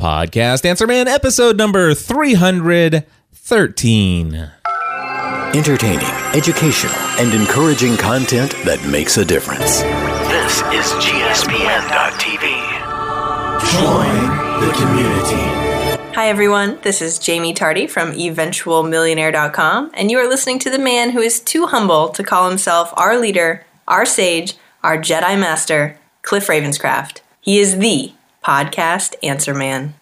Podcast Answer Man, episode number 313. Entertaining, educational, and encouraging content that makes a difference. This is GSPN.TV. Join the community. Hi, everyone. This is Jaime Tardy from eventualmillionaire.com, and you are listening to the man who is too humble to call himself our leader, our sage, our Jedi Master, Cliff Ravenscraft. He is the podcast answer man.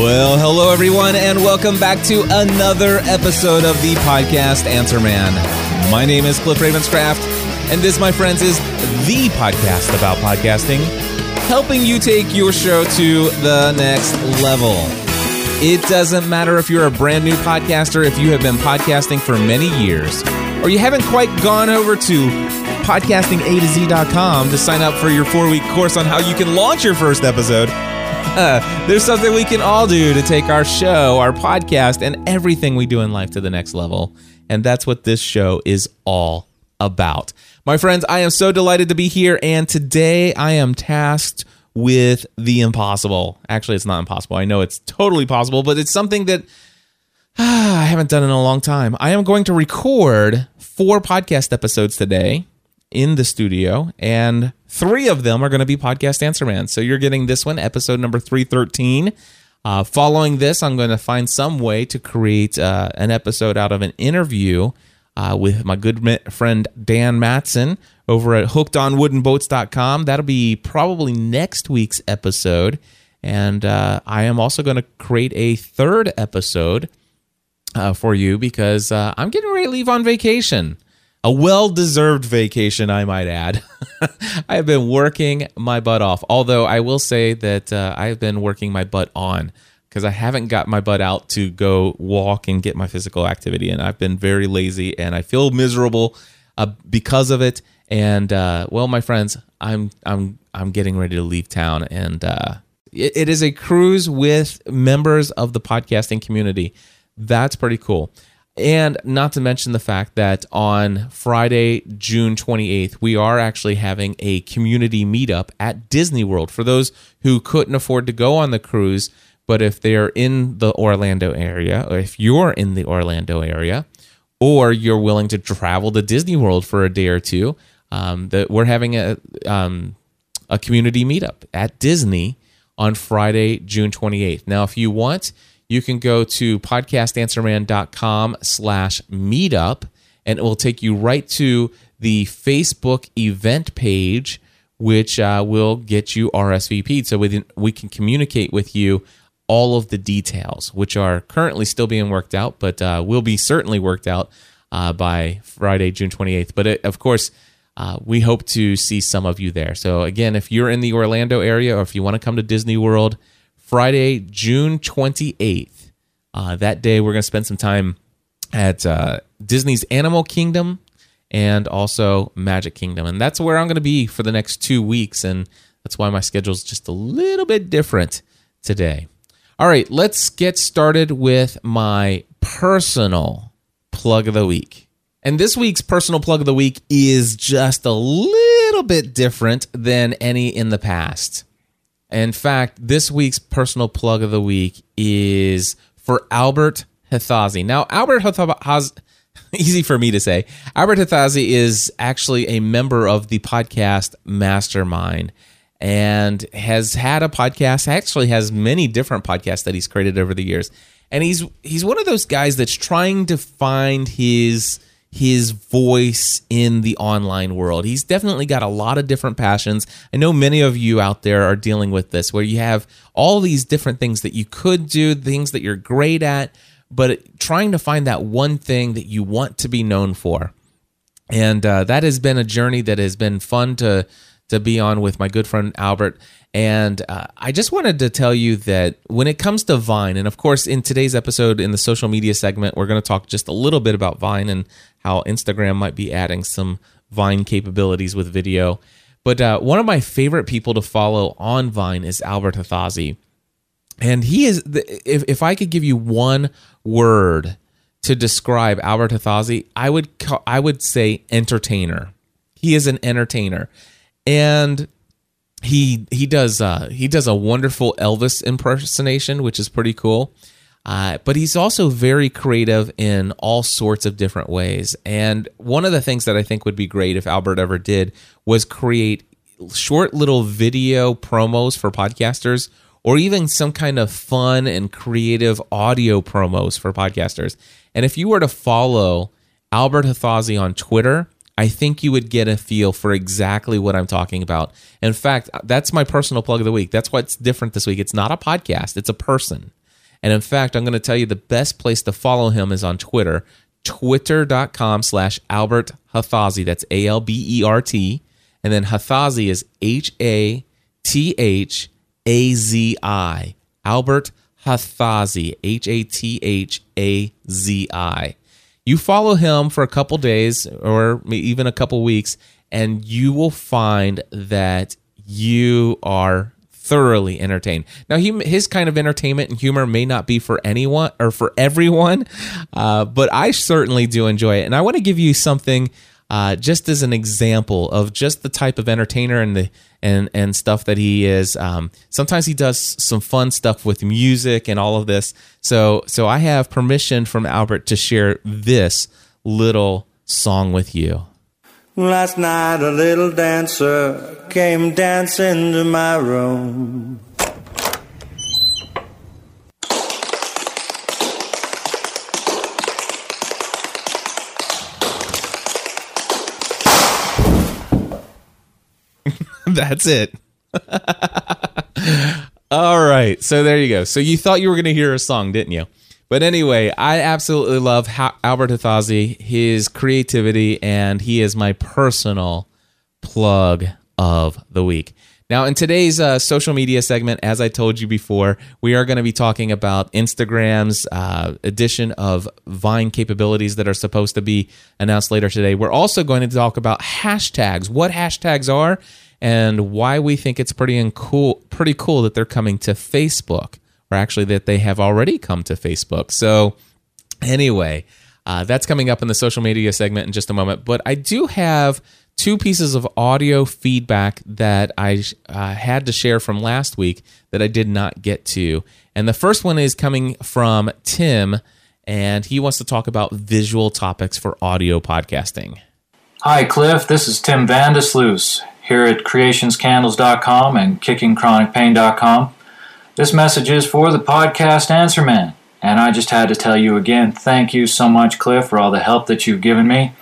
Well, hello everyone, and welcome back to another episode of the podcast Answer Man. My name is Cliff Ravenscraft, and this, my friends, is the podcast about podcasting, helping you take your show to the next level. It doesn't matter if you're a brand new podcaster, if you have been podcasting for many years, or you haven't quite gone over to podcasting A to Z.com to sign up for your four week course on how you can launch your first episode. Uh, there's something we can all do to take our show, our podcast, and everything we do in life to the next level. And that's what this show is all about. My friends, I am so delighted to be here. And today I am tasked with the impossible. Actually, it's not impossible. I know it's totally possible, but it's something that ah, I haven't done in a long time. I am going to record four podcast episodes today in the studio, and three of them are going to be Podcast Answer Man. So you're getting this one, episode number 313. Uh, following this, I'm going to find some way to create uh, an episode out of an interview uh, with my good friend Dan Matson over at hookedonwoodenboats.com. That'll be probably next week's episode. And uh, I am also going to create a third episode uh, for you because uh, I'm getting ready to leave on vacation. A well deserved vacation, I might add. I have been working my butt off. Although I will say that uh, I have been working my butt on because I haven't got my butt out to go walk and get my physical activity. And I've been very lazy and I feel miserable uh, because of it. And uh, well, my friends, I'm I'm I'm getting ready to leave town, and uh, it, it is a cruise with members of the podcasting community. That's pretty cool. And not to mention the fact that on Friday, June 28th, we are actually having a community meetup at Disney World. For those who couldn't afford to go on the cruise, but if they're in the Orlando area, or if you're in the Orlando area, or you're willing to travel to Disney World for a day or two, um, that we're having a um, a community meetup at Disney on Friday, June 28th. Now, if you want, you can go to podcastanswerman.com slash meetup and it will take you right to the Facebook event page, which uh, will get you RSVP'd. So we can communicate with you all of the details, which are currently still being worked out, but uh, will be certainly worked out uh, by Friday, June 28th. But it, of course, uh, we hope to see some of you there. So, again, if you're in the Orlando area or if you want to come to Disney World, Friday, June 28th, uh, that day we're going to spend some time at uh, Disney's Animal Kingdom and also Magic Kingdom. And that's where I'm going to be for the next two weeks. And that's why my schedule is just a little bit different today. All right, let's get started with my personal plug of the week. And this week's personal plug of the week is just a little bit different than any in the past. In fact, this week's personal plug of the week is for Albert Hathazi. Now, Albert Hathazi, easy for me to say, Albert Hathazi is actually a member of the podcast Mastermind and has had a podcast actually has many different podcasts that he's created over the years and he's he's one of those guys that's trying to find his his voice in the online world. He's definitely got a lot of different passions. I know many of you out there are dealing with this where you have all these different things that you could do, things that you're great at, but trying to find that one thing that you want to be known for. And uh, that has been a journey that has been fun to to be on with my good friend Albert. And uh, I just wanted to tell you that when it comes to Vine, and of course, in today's episode in the social media segment, we're going to talk just a little bit about Vine and how Instagram might be adding some Vine capabilities with video. But uh, one of my favorite people to follow on Vine is Albert Hathazi. And he is, if, if I could give you one word to describe Albert Hathazi, I would ca- I would say entertainer. He is an entertainer, and he he does uh, he does a wonderful Elvis impersonation, which is pretty cool. Uh, but he's also very creative in all sorts of different ways. And one of the things that I think would be great if Albert ever did was create short little video promos for podcasters or even some kind of fun and creative audio promos for podcasters. And if you were to follow Albert Hathazi on Twitter, I think you would get a feel for exactly what I'm talking about. In fact, that's my personal plug of the week. That's what's different this week. It's not a podcast, it's a person. And in fact, I'm going to tell you the best place to follow him is on Twitter, twitter.com slash Albert Hathazi. That's A L B E R T. And then Hathazi is H A T H A Z I. Albert Hathazi, H A T H A Z I. You follow him for a couple days or even a couple weeks, and you will find that you are thoroughly entertained. Now, he, his kind of entertainment and humor may not be for anyone or for everyone, uh, but I certainly do enjoy it. And I want to give you something uh, just as an example of just the type of entertainer and the and and stuff that he is. Um, sometimes he does some fun stuff with music and all of this. So so I have permission from Albert to share this little song with you. Last night a little dancer came dancing to my room. That's it. All right. So there you go. So you thought you were going to hear a song, didn't you? But anyway, I absolutely love Albert Hathazi, his creativity, and he is my personal plug of the week. Now, in today's uh, social media segment, as I told you before, we are going to be talking about Instagram's uh, addition of Vine capabilities that are supposed to be announced later today. We're also going to talk about hashtags, what hashtags are, and why we think it's pretty cool, pretty cool that they're coming to Facebook or actually that they have already come to Facebook. So, anyway, uh, that's coming up in the social media segment in just a moment. But I do have two pieces of audio feedback that I uh, had to share from last week that I did not get to. And the first one is coming from Tim, and he wants to talk about visual topics for audio podcasting. Hi, Cliff. This is Tim Vandesluis here at creationscandles.com and kickingchronicpain.com. This message is for the podcast Answer Man. And I just had to tell you again, thank you so much, Cliff, for all the help that you've given me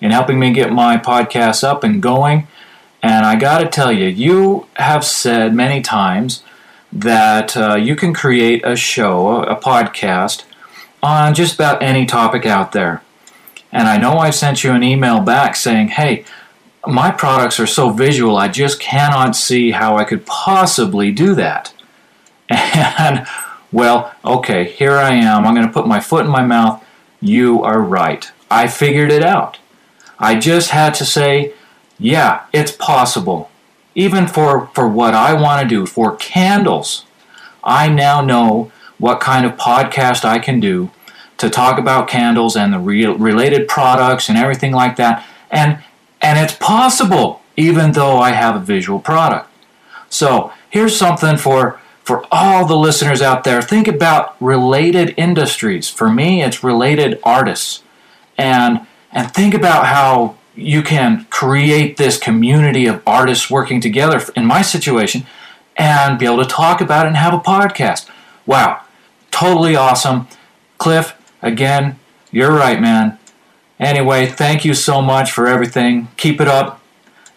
in helping me get my podcast up and going. And I got to tell you, you have said many times that uh, you can create a show, a podcast, on just about any topic out there. And I know I sent you an email back saying, hey, my products are so visual, I just cannot see how I could possibly do that. And, well, okay, here I am. I'm going to put my foot in my mouth. You are right. I figured it out. I just had to say, yeah, it's possible. Even for, for what I want to do, for candles, I now know what kind of podcast I can do to talk about candles and the re- related products and everything like that. And, and it's possible, even though I have a visual product. So here's something for for all the listeners out there, think about related industries. For me, it's related artists. And and think about how you can create this community of artists working together in my situation and be able to talk about it and have a podcast. Wow, totally awesome. Cliff, again, you're right, man. Anyway, thank you so much for everything. Keep it up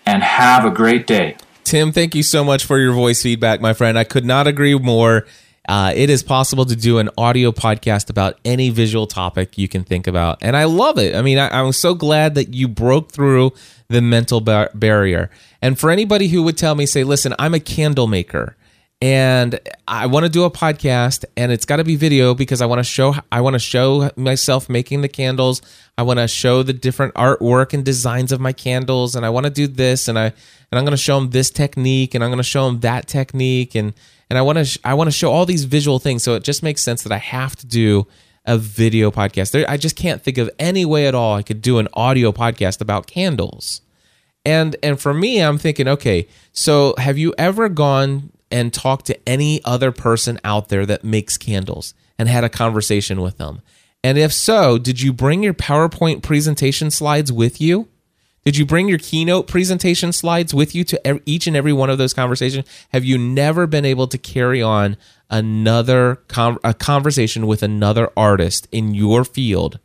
and have a great day. Tim, thank you so much for your voice feedback, my friend. I could not agree more. Uh, it is possible to do an audio podcast about any visual topic you can think about. And I love it. I mean, I, am so glad that you broke through the mental bar- barrier. And for anybody who would tell me, say, listen, I'm a candle maker and I want to do a podcast and it's got to be video because I want to show I want to show myself making the candles. I want to show the different artwork and designs of my candles and I want to do this and I and I'm going to show them this technique and I'm going to show them that technique and and I want to I want to show all these visual things so it just makes sense that I have to do a video podcast. There, I just can't think of any way at all I could do an audio podcast about candles. And and for me, I'm thinking, okay, so have you ever gone and talked to any other person out there that makes candles and had a conversation with them? And if so, did you bring your PowerPoint presentation slides with you? Did you bring your keynote presentation slides with you to each and every one of those conversations? Have you never been able to carry on another con- a conversation with another artist in your field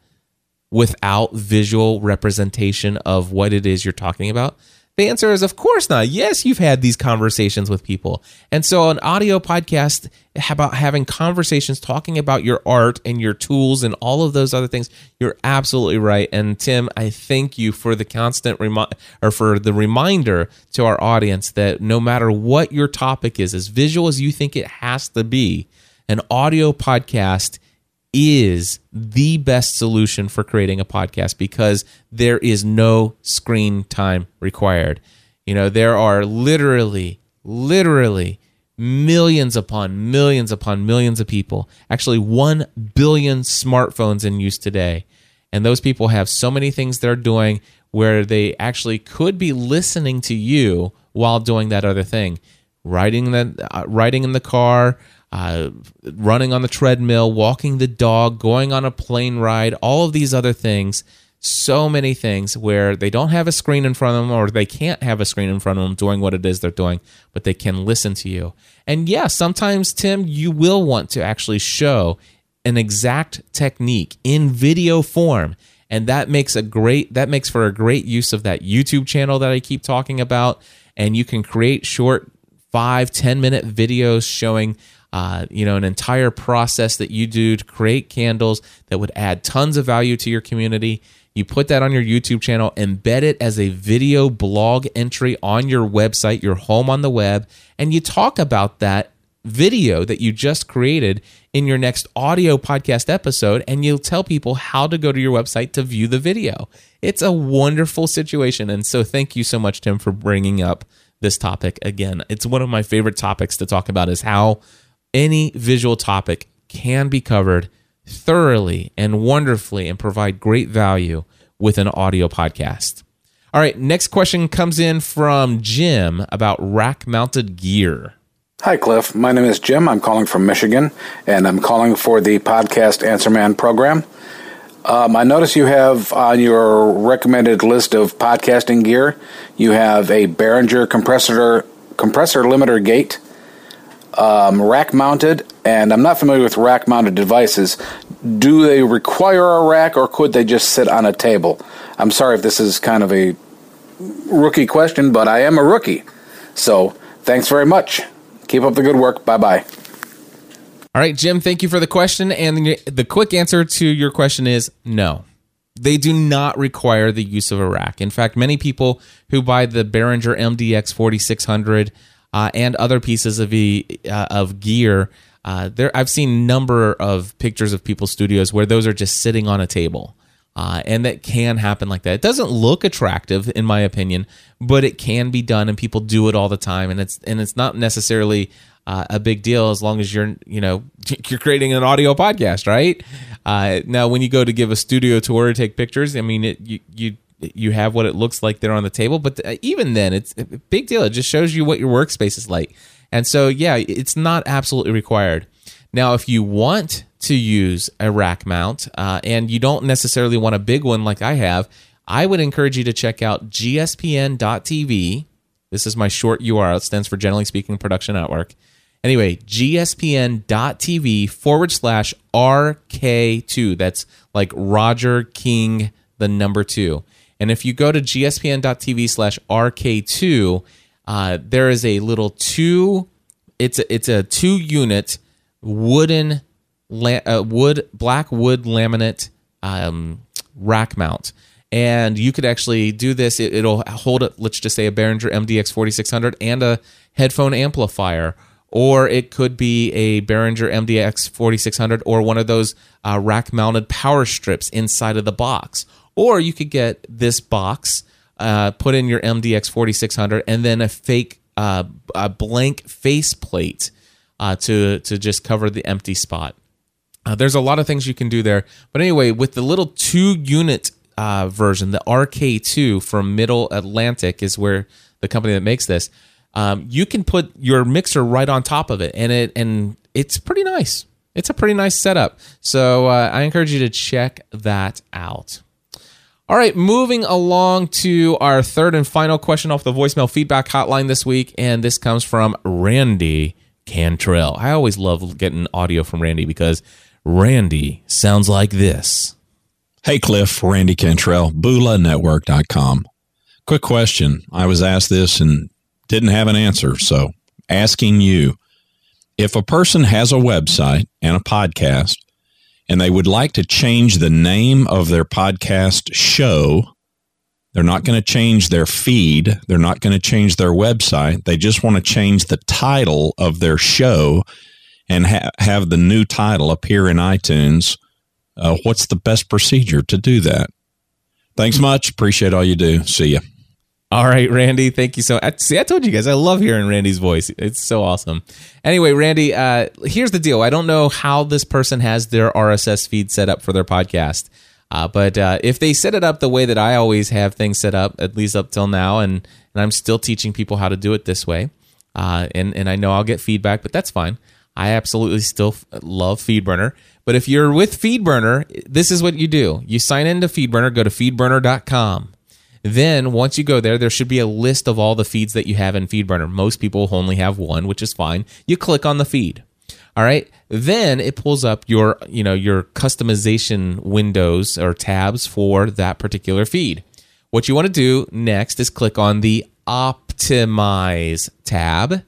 without visual representation of what it is you're talking about? The answer is, of course not. Yes, you've had these conversations with people. And so, an audio podcast about having conversations, talking about your art and your tools and all of those other things, you're absolutely right. And Tim, I thank you for the constant remind or for the reminder to our audience that no matter what your topic is, as visual as you think it has to be, an audio podcast is the best solution for creating a podcast because there is no screen time required. You know, there are literally, literally millions upon millions upon millions of people, actually 1 billion smartphones in use today. And those people have so many things they're doing where they actually could be listening to you while doing that other thing. Riding the uh, riding in the car, uh, running on the treadmill, walking the dog, going on a plane ride, all of these other things. So many things where they don't have a screen in front of them or they can't have a screen in front of them doing what it is they're doing, but they can listen to you. And yeah, sometimes, Tim, you will want to actually show an exact technique in video form. And that makes a great that makes for a great use of that YouTube channel that I keep talking about. And you can create short five, 10 minute videos showing uh, you know, an entire process that you do to create candles that would add tons of value to your community. You put that on your YouTube channel, embed it as a video blog entry on your website, your home on the web, and you talk about that video that you just created in your next audio podcast episode and you'll tell people how to go to your website to view the video. It's a wonderful situation. And so thank you so much Tim for bringing up this topic again. It's one of my favorite topics to talk about is how any visual topic can be covered thoroughly and wonderfully and provide great value with an audio podcast. All right, next question comes in from Jim about rack mounted gear. Hi, Cliff. My name is Jim. I'm calling from Michigan, and I'm calling for the podcast Answer Man program. Um, I notice you have on your recommended list of podcasting gear, you have a Behringer compressor compressor limiter gate um, rack mounted, and I'm not familiar with rack mounted devices. Do they require a rack or could they just sit on a table? I'm sorry if this is kind of a rookie question, but I am a rookie. So thanks very much. Keep up the good work. Bye bye. All right, Jim, thank you for the question. And the quick answer to your question is no. They do not require the use of a rack. In fact, many people who buy the Behringer MDX 4600 uh, and other pieces of uh, of gear. Uh, there, I've seen number of pictures of people's studios where those are just sitting on a table, uh, and that can happen like that. It doesn't look attractive, in my opinion, but it can be done, and people do it all the time, and it's and it's not necessarily uh, a big deal as long as you're you know you're creating an audio podcast, right? Uh, now, when you go to give a studio tour or take pictures, I mean, it, you you you have what it looks like there on the table. But uh, even then, it's a big deal. It just shows you what your workspace is like. And so, yeah, it's not absolutely required. Now, if you want to use a rack mount uh, and you don't necessarily want a big one like I have, I would encourage you to check out gspn.tv. This is my short URL. It stands for Generally Speaking Production Network. Anyway, gspn.tv forward slash RK2. That's like Roger King, the number two. And if you go to gspn.tv slash RK2, uh, there is a little two, it's a, it's a two unit wooden, la- uh, wood, black wood laminate um, rack mount. And you could actually do this. It, it'll hold let's just say a Behringer MDX 4600 and a headphone amplifier or it could be a Behringer MDX 4600 or one of those uh, rack mounted power strips inside of the box. Or you could get this box, uh, put in your MDX 4600, and then a fake, uh, a blank face plate uh, to to just cover the empty spot. Uh, there's a lot of things you can do there. But anyway, with the little two unit uh, version, the RK2 from Middle Atlantic is where the company that makes this. Um, you can put your mixer right on top of it, and it and it's pretty nice. It's a pretty nice setup. So uh, I encourage you to check that out. All right, moving along to our third and final question off the voicemail feedback hotline this week, and this comes from Randy Cantrell. I always love getting audio from Randy because Randy sounds like this. Hey Cliff, Randy Cantrell, BulaNetwork.com. Quick question. I was asked this and didn't have an answer, so asking you if a person has a website and a podcast and they would like to change the name of their podcast show, they're not going to change their feed, they're not going to change their website, they just want to change the title of their show and ha- have the new title appear in iTunes. Uh, what's the best procedure to do that? Thanks much. Appreciate all you do. See you. All right, Randy, thank you so. See, I told you guys, I love hearing Randy's voice. It's so awesome. Anyway, Randy, uh, here's the deal. I don't know how this person has their RSS feed set up for their podcast, uh, but uh, if they set it up the way that I always have things set up, at least up till now, and and I'm still teaching people how to do it this way, uh, and and I know I'll get feedback, but that's fine. I absolutely still love FeedBurner. But if you're with FeedBurner, this is what you do. You sign into FeedBurner, go to feedburner.com then once you go there, there should be a list of all the feeds that you have in FeedBurner. Most people only have one, which is fine. You click on the feed. All right. Then it pulls up your, you know, your customization windows or tabs for that particular feed. What you want to do next is click on the optimize tab.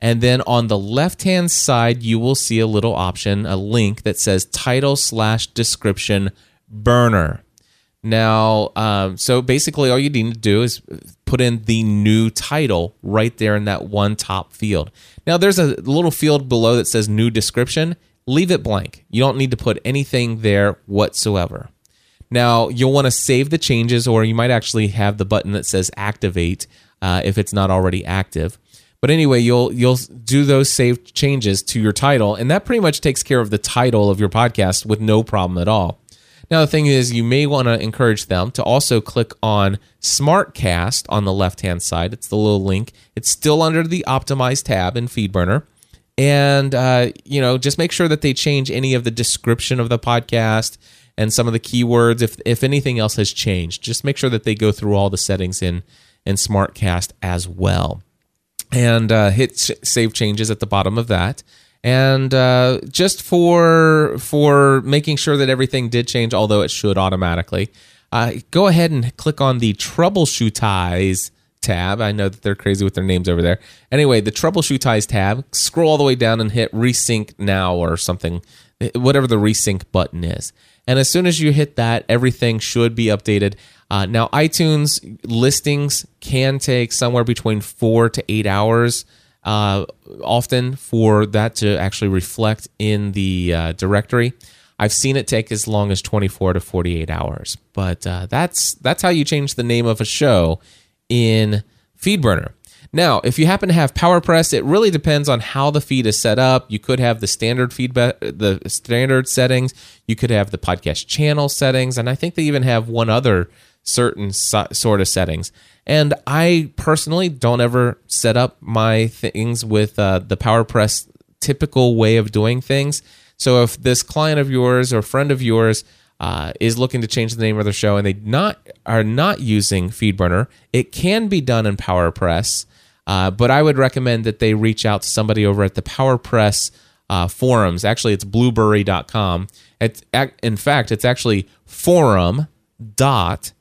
And then on the left hand side, you will see a little option, a link that says title slash description burner. Now, um, so basically, all you need to do is put in the new title right there in that one top field. Now, there's a little field below that says new description. Leave it blank. You don't need to put anything there whatsoever. Now, you'll want to save the changes, or you might actually have the button that says activate uh, if it's not already active. But anyway, you'll you'll do those saved changes to your title, and that pretty much takes care of the title of your podcast with no problem at all. Now, the thing is, you may want to encourage them to also click on Smartcast on the left hand side. It's the little link. It's still under the Optimize tab in FeedBurner. And, uh, you know, just make sure that they change any of the description of the podcast and some of the keywords. If, if anything else has changed, just make sure that they go through all the settings in, in Smartcast as well. And uh, hit save changes at the bottom of that and uh, just for for making sure that everything did change, although it should automatically, uh, go ahead and click on the troubleshootize tab. I know that they're crazy with their names over there. Anyway, the troubleshootize tab. Scroll all the way down and hit resync now or something, whatever the resync button is. And as soon as you hit that, everything should be updated. Uh, now, iTunes listings can take somewhere between four to eight hours uh, often for that to actually reflect in the uh, directory. I've seen it take as long as 24 to 48 hours, but uh, that's that's how you change the name of a show in FeedBurner. Now, if you happen to have PowerPress, it really depends on how the feed is set up. You could have the standard feedback, the standard settings. You could have the podcast channel settings, and I think they even have one other certain so, sort of settings. And I personally don't ever set up my things with uh, the PowerPress typical way of doing things. So if this client of yours or friend of yours uh, is looking to change the name of their show and they not are not using FeedBurner, it can be done in PowerPress. Uh, but I would recommend that they reach out to somebody over at the PowerPress uh, forums. Actually, it's blubrry.com. It's, in fact, it's actually forum.blubrry.com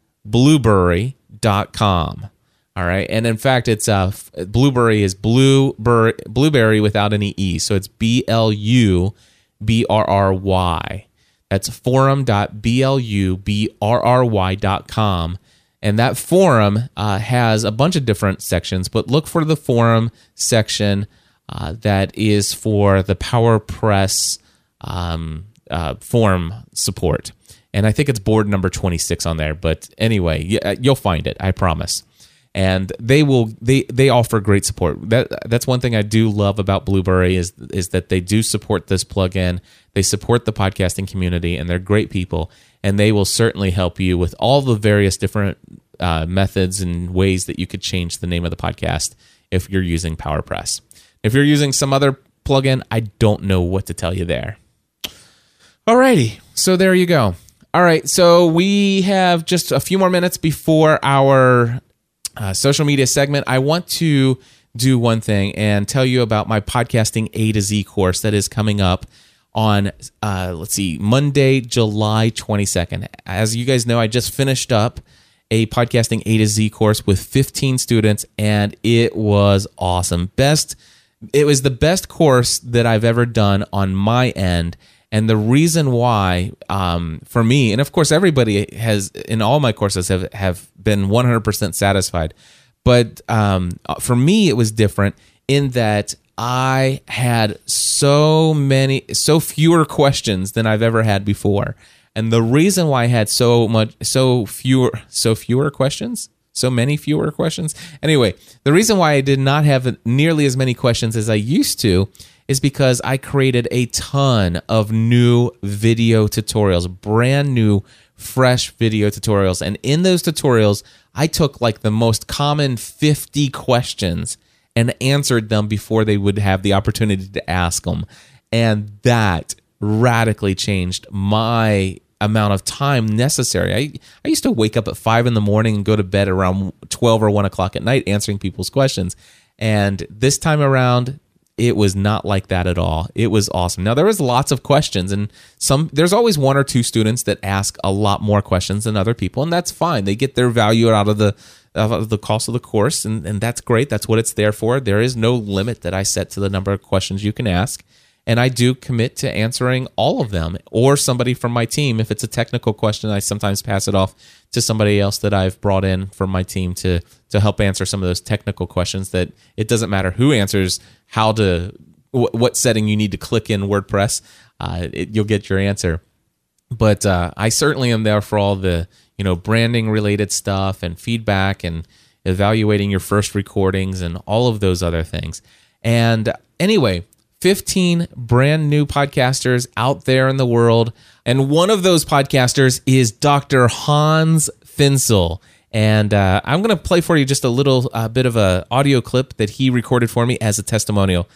com. All right. And in fact, it's uh, blueberry is blueberry, blueberry without any E. So it's B L U B R R Y. That's forum.blubrry.com. And that forum uh, has a bunch of different sections, but look for the forum section uh, that is for the PowerPress um, uh, forum support and I think it's board number 26 on there. But anyway, uh, you'll find it, I promise. and they will they they offer great support. That that's one thing I do love about Blubrry is is that they do support this plugin. They support the podcasting community, and they're great people, and they will certainly help you with all the various different uh, methods and ways that you could change the name of the podcast if you're using PowerPress. If you're using some other plugin, I don't know what to tell you there. Alrighty, so there you go. All right, so we have just a few more minutes before our uh, social media segment. I want to do one thing and tell you about my podcasting A to Z course that is coming up on uh, let's see Monday, July 22nd. As you guys know, I just finished up a podcasting A to Z course with 15 students, and it was awesome. Best, it was the best course that I've ever done on my end. And the reason why, um, for me, and of course, everybody has in all my courses have, have been 100% satisfied. But um, for me, it was different in that I had so many, so fewer questions than I've ever had before. And the reason why I had so much, so fewer, so fewer questions, so many fewer questions. Anyway, the reason why I did not have nearly as many questions as I used to is because I created a ton of new video tutorials, brand new, fresh video tutorials. And in those tutorials, I took like the most common 50 questions and answered them before they would have the opportunity to ask them. And that radically changed my amount of time necessary. I, I used to wake up at five in the morning and go to bed around 12 or 1 o'clock at night answering people's questions. And this time around, it was not like that at all. It was awesome. Now there was lots of questions and some there's always one or two students that ask a lot more questions than other people and that's fine. They get their value out of the out of the cost of the course and, and that's great. That's what it's there for. There is no limit that I set to the number of questions you can ask and I do commit to answering all of them or somebody from my team. If it's a technical question, I sometimes pass it off to somebody else that I've brought in from my team to to help answer some of those technical questions that it doesn't matter who answers how to what setting you need to click in WordPress, uh, it, you'll get your answer. But uh, I certainly am there for all the you know branding related stuff and feedback and evaluating your first recordings and all of those other things. And anyway, 15 brand new podcasters out there in the world. And one of those podcasters is Dr. Hans Finzel. And uh, I'm going to play for you just a little uh, bit of a audio clip that he recorded for me as a testimonial.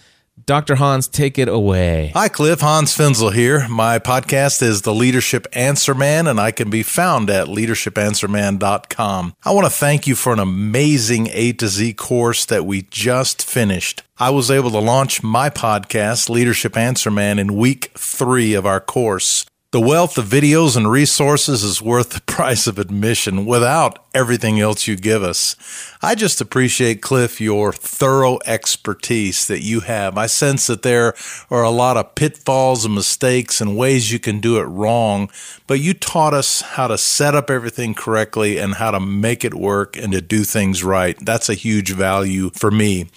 Dr. Hans, take it away. Hi, Cliff. Hans Finzel here. My podcast is The Leadership Answer Man, and I can be found at leadershipanswerman.com. I want to thank you for an amazing A to Z course that we just finished. I was able to launch my podcast, Leadership Answer Man, in week three of our course. The wealth of videos and resources is worth the price of admission without everything else you give us. I just appreciate, Cliff, your thorough expertise that you have. I sense that there are a lot of pitfalls and mistakes and ways you can do it wrong, but you taught us how to set up everything correctly and how to make it work and to do things right. That's a huge value for me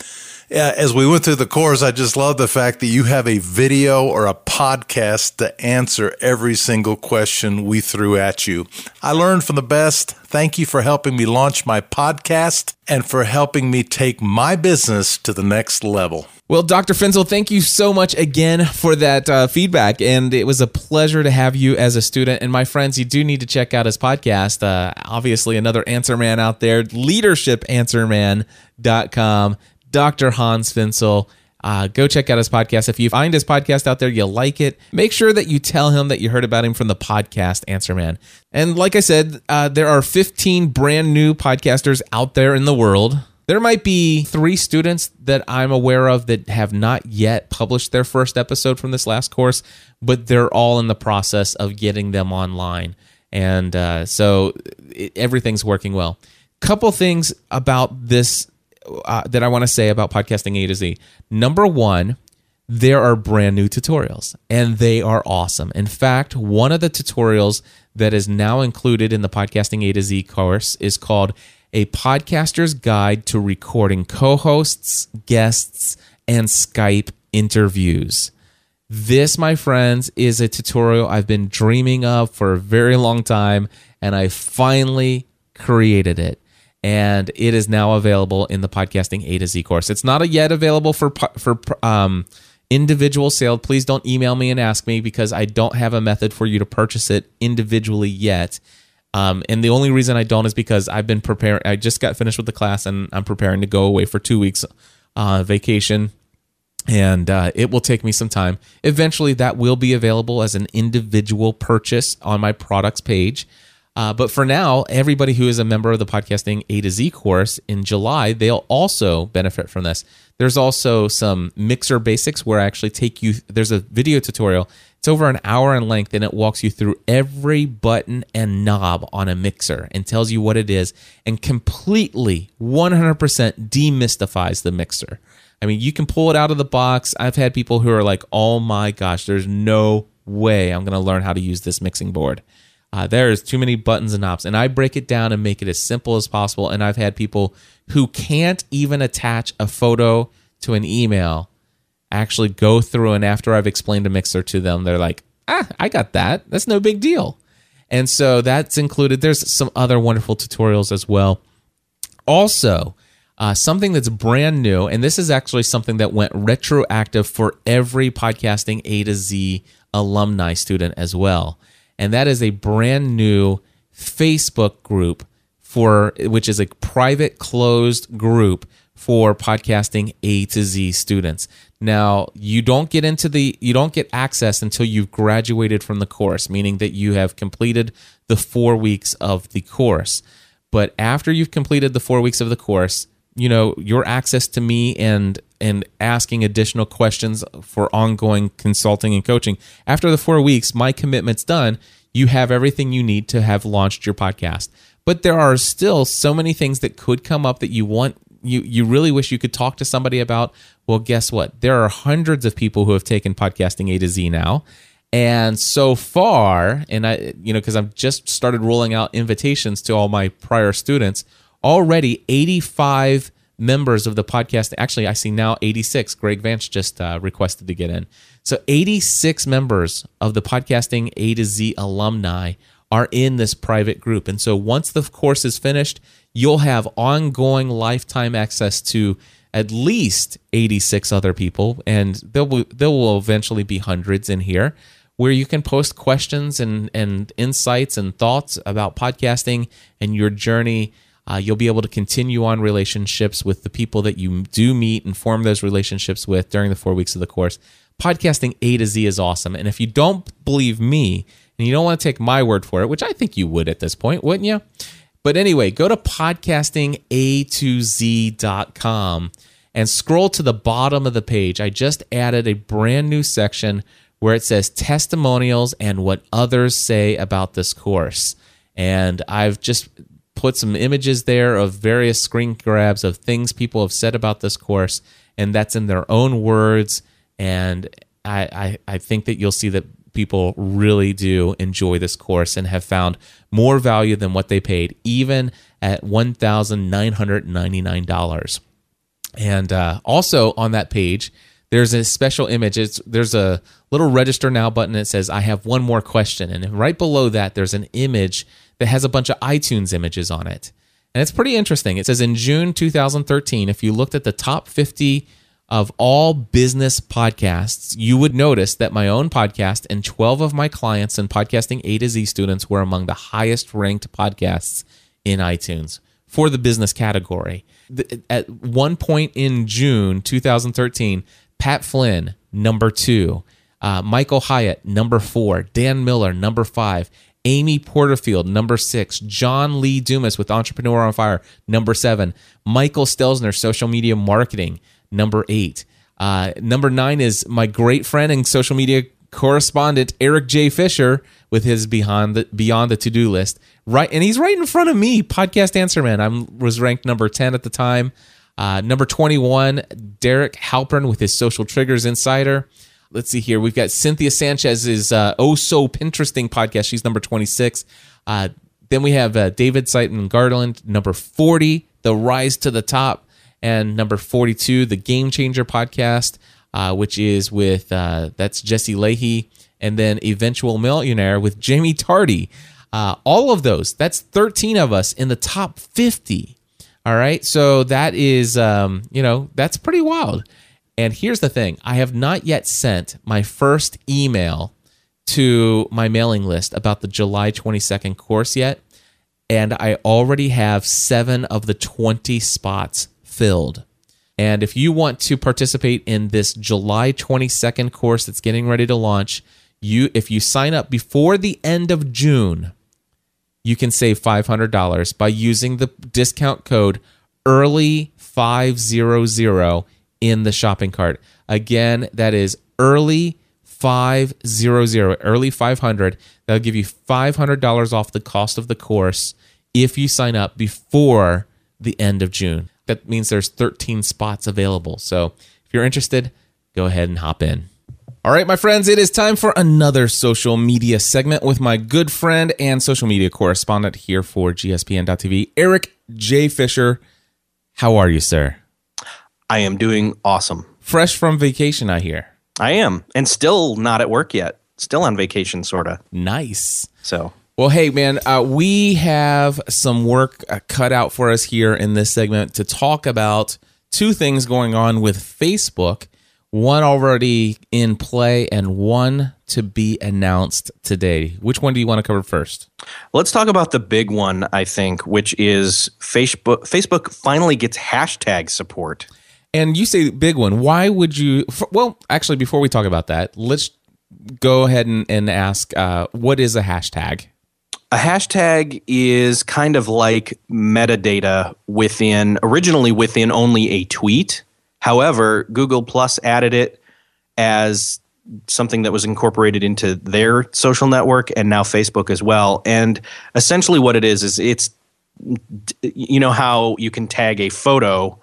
as we went through the course, I just love the fact that you have a video or a podcast to answer every single question we threw at you. I learned from the best. Thank you for helping me launch my podcast and for helping me take my business to the next level. Well, Dr. Finzel, thank you so much again for that uh, feedback. And it was a pleasure to have you as a student. And my friends, you do need to check out his podcast. Uh, obviously, another answer man out there, leadershipanswerman.com. Dr. Hans Finzel. Uh, go check out his podcast. If you find his podcast out there, you'll like it, make sure that you tell him that you heard about him from the podcast Answer Man. And like I said, uh, there are 15 brand new podcasters out there in the world. There might be three students that I'm aware of that have not yet published their first episode from this last course, but they're all in the process of getting them online. And uh, so it, everything's working well. Couple things about this uh, that I want to say about podcasting A to Z. Number one, there are brand new tutorials and they are awesome. In fact, one of the tutorials that is now included in the podcasting A to Z course is called A Podcaster's Guide to Recording Co hosts, Guests, and Skype Interviews. This, my friends, is a tutorial I've been dreaming of for a very long time, and I finally created it and it is now available in the podcasting A to Z course. It's not yet available for for um, individual sale. Please don't email me and ask me because I don't have a method for you to purchase it individually yet. Um, and the only reason I don't is because I've been preparing. I just got finished with the class and I'm preparing to go away for two weeks uh, vacation. And uh, it will take me some time. Eventually, that will be available as an individual purchase on my products page. Uh, but for now, everybody who is a member of the podcasting A to Z course in July, they'll also benefit from this. There's also some mixer basics where I actually take you, there's a video tutorial. It's over an hour in length and it walks you through every button and knob on a mixer and tells you what it is and completely 100% demystifies the mixer. I mean, you can pull it out of the box. I've had people who are like, oh my gosh, there's no way I'm going to learn how to use this mixing board. Uh, there's too many buttons and knobs, and I break it down and make it as simple as possible. And I've had people who can't even attach a photo to an email actually go through, and after I've explained a mixer to them, they're like, "Ah, I got that. That's no big deal." And so that's included. There's some other wonderful tutorials as well. Also, uh, something that's brand new, and this is actually something that went retroactive for every podcasting A to Z alumni student as well and that is a brand new Facebook group for which is a private closed group for podcasting A to Z students. Now, you don't get into the you don't get access until you've graduated from the course, meaning that you have completed the 4 weeks of the course. But after you've completed the 4 weeks of the course, you know, your access to me and and asking additional questions for ongoing consulting and coaching. After the 4 weeks, my commitment's done. You have everything you need to have launched your podcast. But there are still so many things that could come up that you want you you really wish you could talk to somebody about. Well, guess what? There are hundreds of people who have taken podcasting A to Z now. And so far, and I, you know, because I've just started rolling out invitations to all my prior students, already 85 members of the podcast. Actually, I see now 86. Greg Vance just uh, requested to get in. So 86 members of the podcasting A to Z alumni are in this private group. And so once the course is finished, you'll have ongoing lifetime access to at least 86 other people and there will there will eventually be hundreds in here where you can post questions and and insights and thoughts about podcasting and your journey uh, you'll be able to continue on relationships with the people that you do meet and form those relationships with during the four weeks of the course. Podcasting A to Z is awesome. And if you don't believe me and you don't want to take my word for it, which I think you would at this point, wouldn't you? But anyway, go to podcastinga2z.com and scroll to the bottom of the page. I just added a brand new section where it says testimonials and what others say about this course. And I've just put some images there of various screen grabs of things people have said about this course, and that's in their own words. And I, I, I think that you'll see that people really do enjoy this course and have found more value than what they paid, even at $1,999. And uh, also on that page, there's a special image. It's, there's a little register now button that says, I have one more question. And right below that, there's an image that has a bunch of iTunes images on it. And it's pretty interesting. It says in June 2013, if you looked at the top 50 of all business podcasts, you would notice that my own podcast and 12 of my clients and podcasting A to Z students were among the highest ranked podcasts in iTunes for the business category. At one point in June 2013, Pat Flynn, number two, uh, Michael Hyatt, number four, Dan Miller, number five, Amy Porterfield, number six. John Lee Dumas with Entrepreneur on Fire, number seven. Michael Stelzner, Social Media Marketing, number eight. Uh, number nine is my great friend and social media correspondent Erik J. Fisher with his Beyond the Beyond the To Do List. Right, and he's right in front of me. Podcast Answer Man. I was ranked number ten at the time. Uh, number twenty-one, Derek Halpern with his Social Triggers Insider let's see here. We've got Cynthia Sanchez's uh, Oh So Pinteresting podcast. She's number 26. Uh, then we have uh, David Siteman Garland, number 40, The Rise to the Top, and number 42, The Game Changer podcast, uh, which is with, uh, that's Jesse Leahy. and then Eventual Millionaire with Jaime Tardy. Uh, all of those, that's 13 of us in the top 50 All right. So that is, um, you know, that's pretty wild. And here's the thing I have not yet sent my first email to my mailing list about the July 22nd course yet. And I already have seven of the 20 spots filled. And if you want to participate in this July 22nd course that's getting ready to launch, you if you sign up before the end of June, you can save $500 by using the discount code early500 in the shopping cart. Again, that is early 500, early 500. That'll give you $500 off the cost of the course if you sign up before the end of June. That means there's 13 spots available. So if you're interested, go ahead and hop in. All right, my friends, it is time for another social media segment with my good friend and social media correspondent here for GSPN.TV, Erik J. Fisher. How are you, sir? I am doing awesome. Fresh from vacation, I hear. I am, and still not at work yet. Still on vacation, sort of. Nice. So, Well, hey, man, uh, we have some work uh, cut out for us here in this segment to talk about two things going on with Facebook one already in play and one to be announced today. Which one do you want to cover first? let's talk about the big one, I think, which is Facebook. Facebook finally gets hashtag support. And you say big one. Why would you? Well, actually, before we talk about that, let's go ahead and, and ask uh, what is a hashtag? A hashtag is kind of like metadata within, originally within only a tweet. However, Google Plus added it as something that was incorporated into their social network and now Facebook as well. And essentially what it is is it's you know how you can tag a photo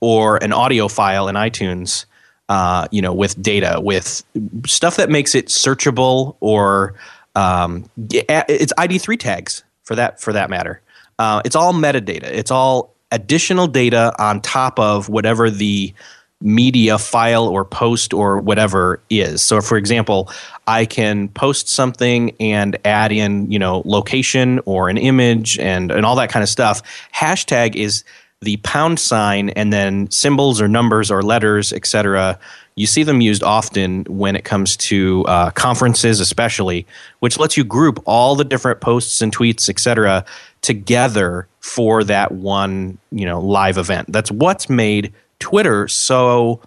or an audio file in iTunes uh, you know with data with stuff that makes it searchable or um, it's ID3 tags for that for that matter. Uh, it's all metadata. It's all additional data on top of whatever the media file or post or whatever is. So for example, I can post something and add in, you know, location or an image and and all that kind of stuff. Hashtag is the pound sign and then symbols or numbers or letters, etc. You see them used often when it comes to uh, conferences, especially, which lets you group all the different posts and tweets, etc., together for that one, you know, live event. That's what's made Twitter so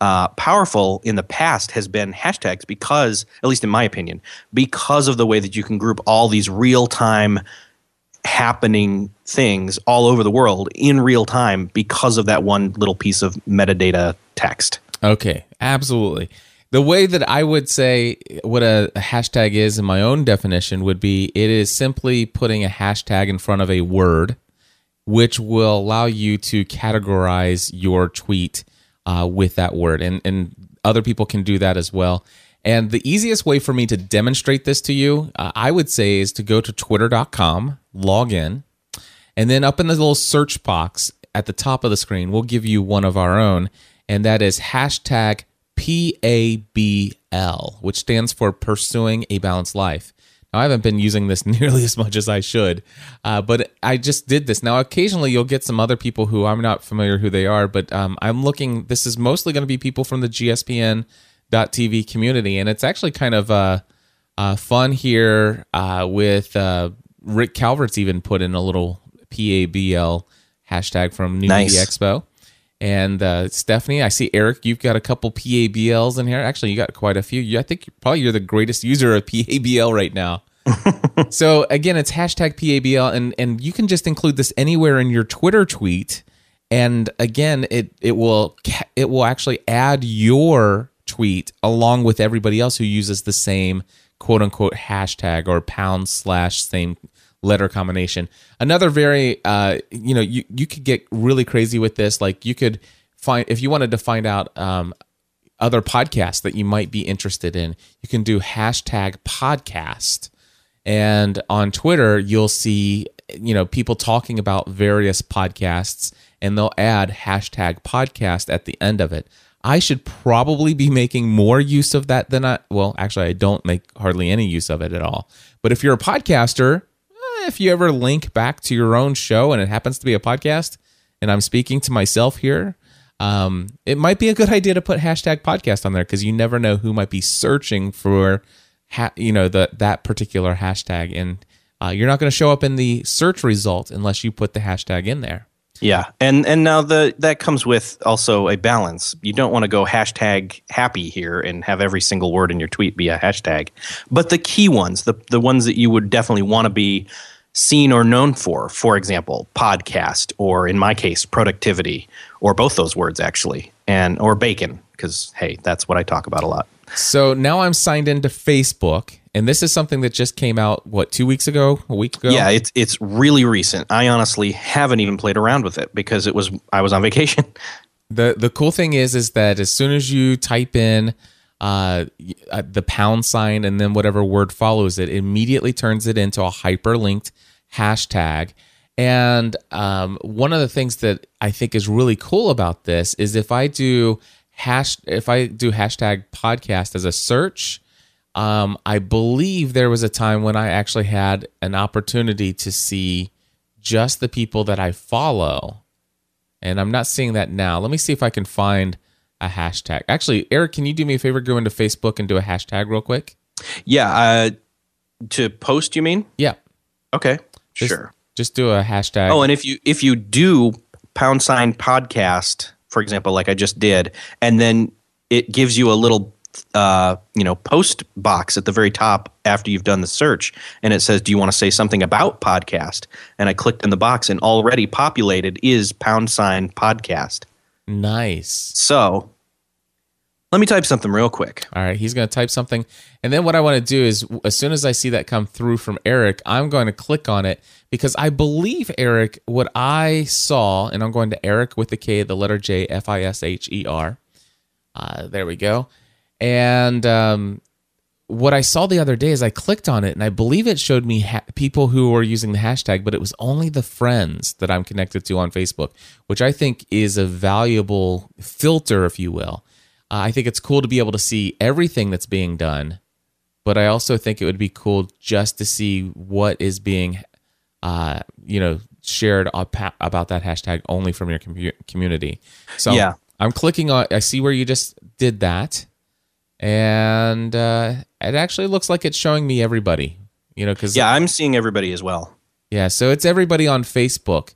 uh, powerful in the past has been hashtags because, at least in my opinion, because of the way that you can group all these real time happening things all over the world in real time because of that one little piece of metadata text. Okay, absolutely. The way that I would say what a, hashtag is in my own definition would be it is simply putting a hashtag in front of a word, which will allow you to categorize your tweet uh, with that word. And, and other people can do that as well. And the easiest way for me to demonstrate this to you, uh, I would say, is to go to twitter.com, log in, and then up in the little search box at the top of the screen, we'll give you one of our own, and that is hashtag PABL, which stands for Pursuing a Balanced Life. Now, I haven't been using this nearly as much as I should, uh, but I just did this. Now, occasionally you'll get some other people who I'm not familiar who they are, but um, I'm looking, this is mostly going to be people from the GSPN.TV community, and it's actually kind of uh, uh, fun here uh, with uh, Rick Calvert's even put in a little PABL hashtag from New Nice. Media Expo. And uh, Stephanie, I see Erik. You've got a couple PABLs in here. Actually, you got quite a few. You, I think probably you're the greatest user of PABL right now. so again, it's hashtag PABL, and and you can just include this anywhere in your Twitter tweet. And again, it it will it will actually add your tweet along with everybody else who uses the same quote unquote hashtag or pound slash same letter combination. Another very uh you know you you could get really crazy with this. Like you could find if you wanted to find out um other podcasts that you might be interested in, you can do hashtag podcast. And on Twitter, you'll see, you know, people talking about various podcasts and they'll add hashtag podcast at the end of it. I should probably be making more use of that than I, well, actually, I don't make hardly any use of it at all. But if you're a podcaster, if you ever link back to your own show and it happens to be a podcast, and I'm speaking to myself here, um, it might be a good idea to put hashtag podcast on there because you never know who might be searching for, ha- you know, the that particular hashtag, and uh, you're not going to show up in the search result unless you put the hashtag in there. Yeah, and and now the that comes with also a balance. You don't want to go hashtag happy here and have every single word in your tweet be a hashtag, but the key ones, the the ones that you would definitely want to be seen or known for, for example, podcast, or in my case, productivity, or both those words actually, and or bacon, because hey, that's what I talk about a lot. So now I'm signed into Facebook, and this is something that just came out what two weeks ago, a week ago. Yeah, it's it's really recent. I honestly haven't even played around with it because it was I was on vacation. the The cool thing is, is that as soon as you type in uh, uh, the pound sign and then whatever word follows it, it, immediately turns it into a hyperlinked hashtag. And um, one of the things that I think is really cool about this is if I do hash if I do hashtag podcast as a search, um, I believe there was a time when I actually had an opportunity to see just the people that I follow. And I'm not seeing that now. Let me see if I can find a hashtag. Actually, Erik, can you do me a favor? Go into Facebook and do a hashtag real quick. Yeah, uh, to post, you mean? Yeah. Okay, Just- sure. Just do a hashtag. Oh, and if you if you do pound sign podcast, for example, like I just did, and then it gives you a little uh, you know post box at the very top after you've done the search, and it says, "Do you want to say something about podcast?" And I clicked in the box, and already populated is pound sign podcast. nice. So let me type something real quick. All right, he's going to type something. And then what I want to do is, as soon as I see that come through from Erik, I'm going to click on it because I believe, Erik, what I saw, and I'm going to Erik with the K, the letter J, F I S H E R. Uh, there we go. And um, what I saw the other day is I clicked on it, and I believe it showed me ha- people who were using the hashtag, but it was only the friends that I'm connected to on Facebook, which I think is a valuable filter, if you will. Uh, I think it's cool to be able to see everything that's being done, but I also think it would be cool just to see what is being, uh, you know, shared about that hashtag only from your commu- community. So Yeah. I'm clicking on. I see where you just did that, and uh, it actually looks like it's showing me everybody. You know, because Yeah, I'm seeing everybody as well. yeah, so it's everybody on Facebook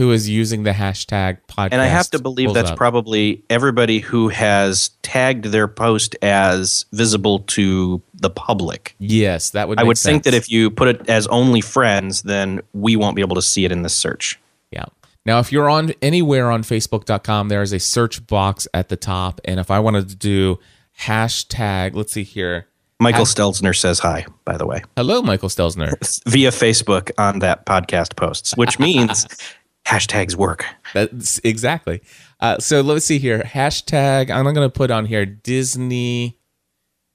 who is using the hashtag podcast. And I have to believe that's up. probably everybody who has tagged their post as visible to the public. yes, that would. Be. I would think that if you put it as only friends, then we won't be able to see it in the search. Yeah. Now, if you're on anywhere on Facebook.com, there is a search box at the top, and if I wanted to do hashtag, let's see here. Michael Has- Stelzner says hi, by the way, Hello, Michael Stelzner. via Facebook on that podcast posts, which means hashtags work. That's exactly. Uh, so let's see here. Hashtag. I'm going to put on here Disney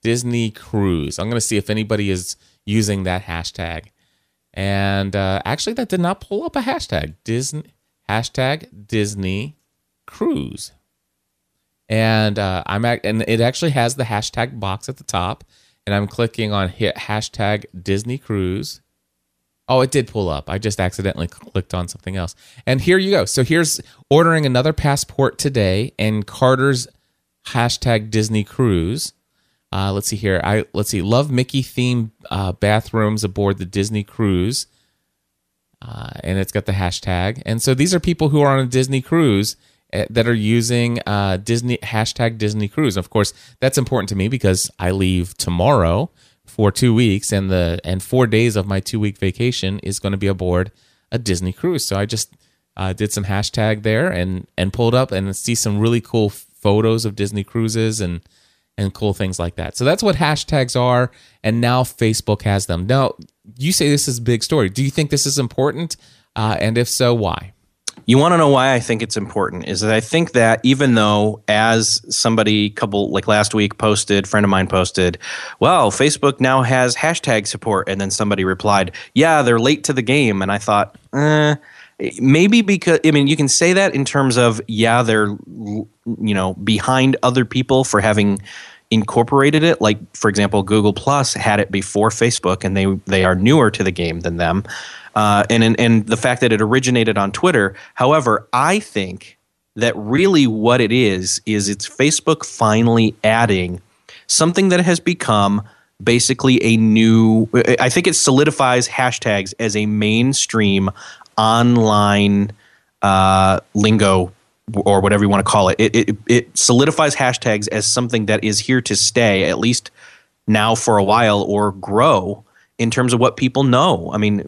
Disney Cruise. I'm going to see if anybody is using that hashtag. And uh, actually, that did not pull up a hashtag. Disney hashtag Disney Cruise. And uh, I'm at, and it actually has the hashtag box at the top. And I'm clicking on hit hashtag Disney Cruise. Oh, it did pull up. I just accidentally clicked on something else. And here you go. So here's ordering another passport today and Carter's hashtag Disney Cruise. Uh, let's see here. I let's see. Love Mickey themed uh, bathrooms aboard the Disney Cruise, uh, and it's got the hashtag. And so these are people who are on a Disney cruise eh, that are using uh, Disney hashtag Disney Cruise. Of course, that's important to me because I leave tomorrow for two weeks, and the and four days of my two week vacation is going to be aboard a Disney cruise. So I just uh, did some hashtag there and and pulled up and see some really cool photos of Disney cruises and and cool things like that. So that's what hashtags are, and now Facebook has them. Now you say this is a big story. Do you think this is important? Uh, and if so, why? You want to know why I think it's important is that I think that even though as somebody couple like last week posted, friend of mine posted, well, Facebook now has hashtag support, and then somebody replied, yeah, they're late to the game, and I thought, eh, maybe because I mean you can say that in terms of yeah they're you know behind other people for having incorporated it like for example Google Plus had it before Facebook and they they are newer to the game than them uh, and, and and the fact that it originated on Twitter. However, I think that really what it is is it's Facebook finally adding something that has become basically a new. I think it solidifies hashtags as a mainstream online uh, lingo or whatever you want to call it. It, it. it solidifies hashtags as something that is here to stay, at least now for a while, or grow in terms of what people know. I mean,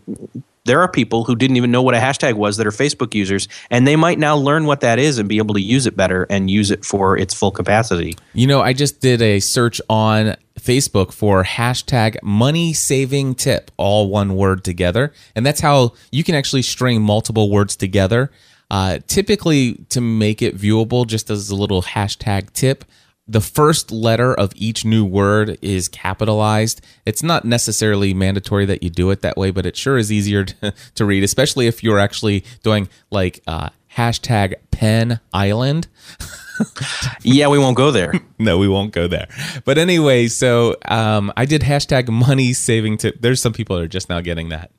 there are people who didn't even know what a hashtag was that are Facebook users, and they might now learn what that is and be able to use it better and use it for its full capacity. You know, I just did a search on Facebook for hashtag money saving tip, all one word together. And that's how you can actually string multiple words together. Uh, typically, to make it viewable, just as a little hashtag tip, the first letter of each new word is capitalized. It's not necessarily mandatory that you do it that way, but it sure is easier to, to read, especially if you're actually doing like uh, hashtag pen island. yeah, we won't go there. no, we won't go there. But anyway, so um, I did hashtag money saving tip. There's some people that are just now getting that.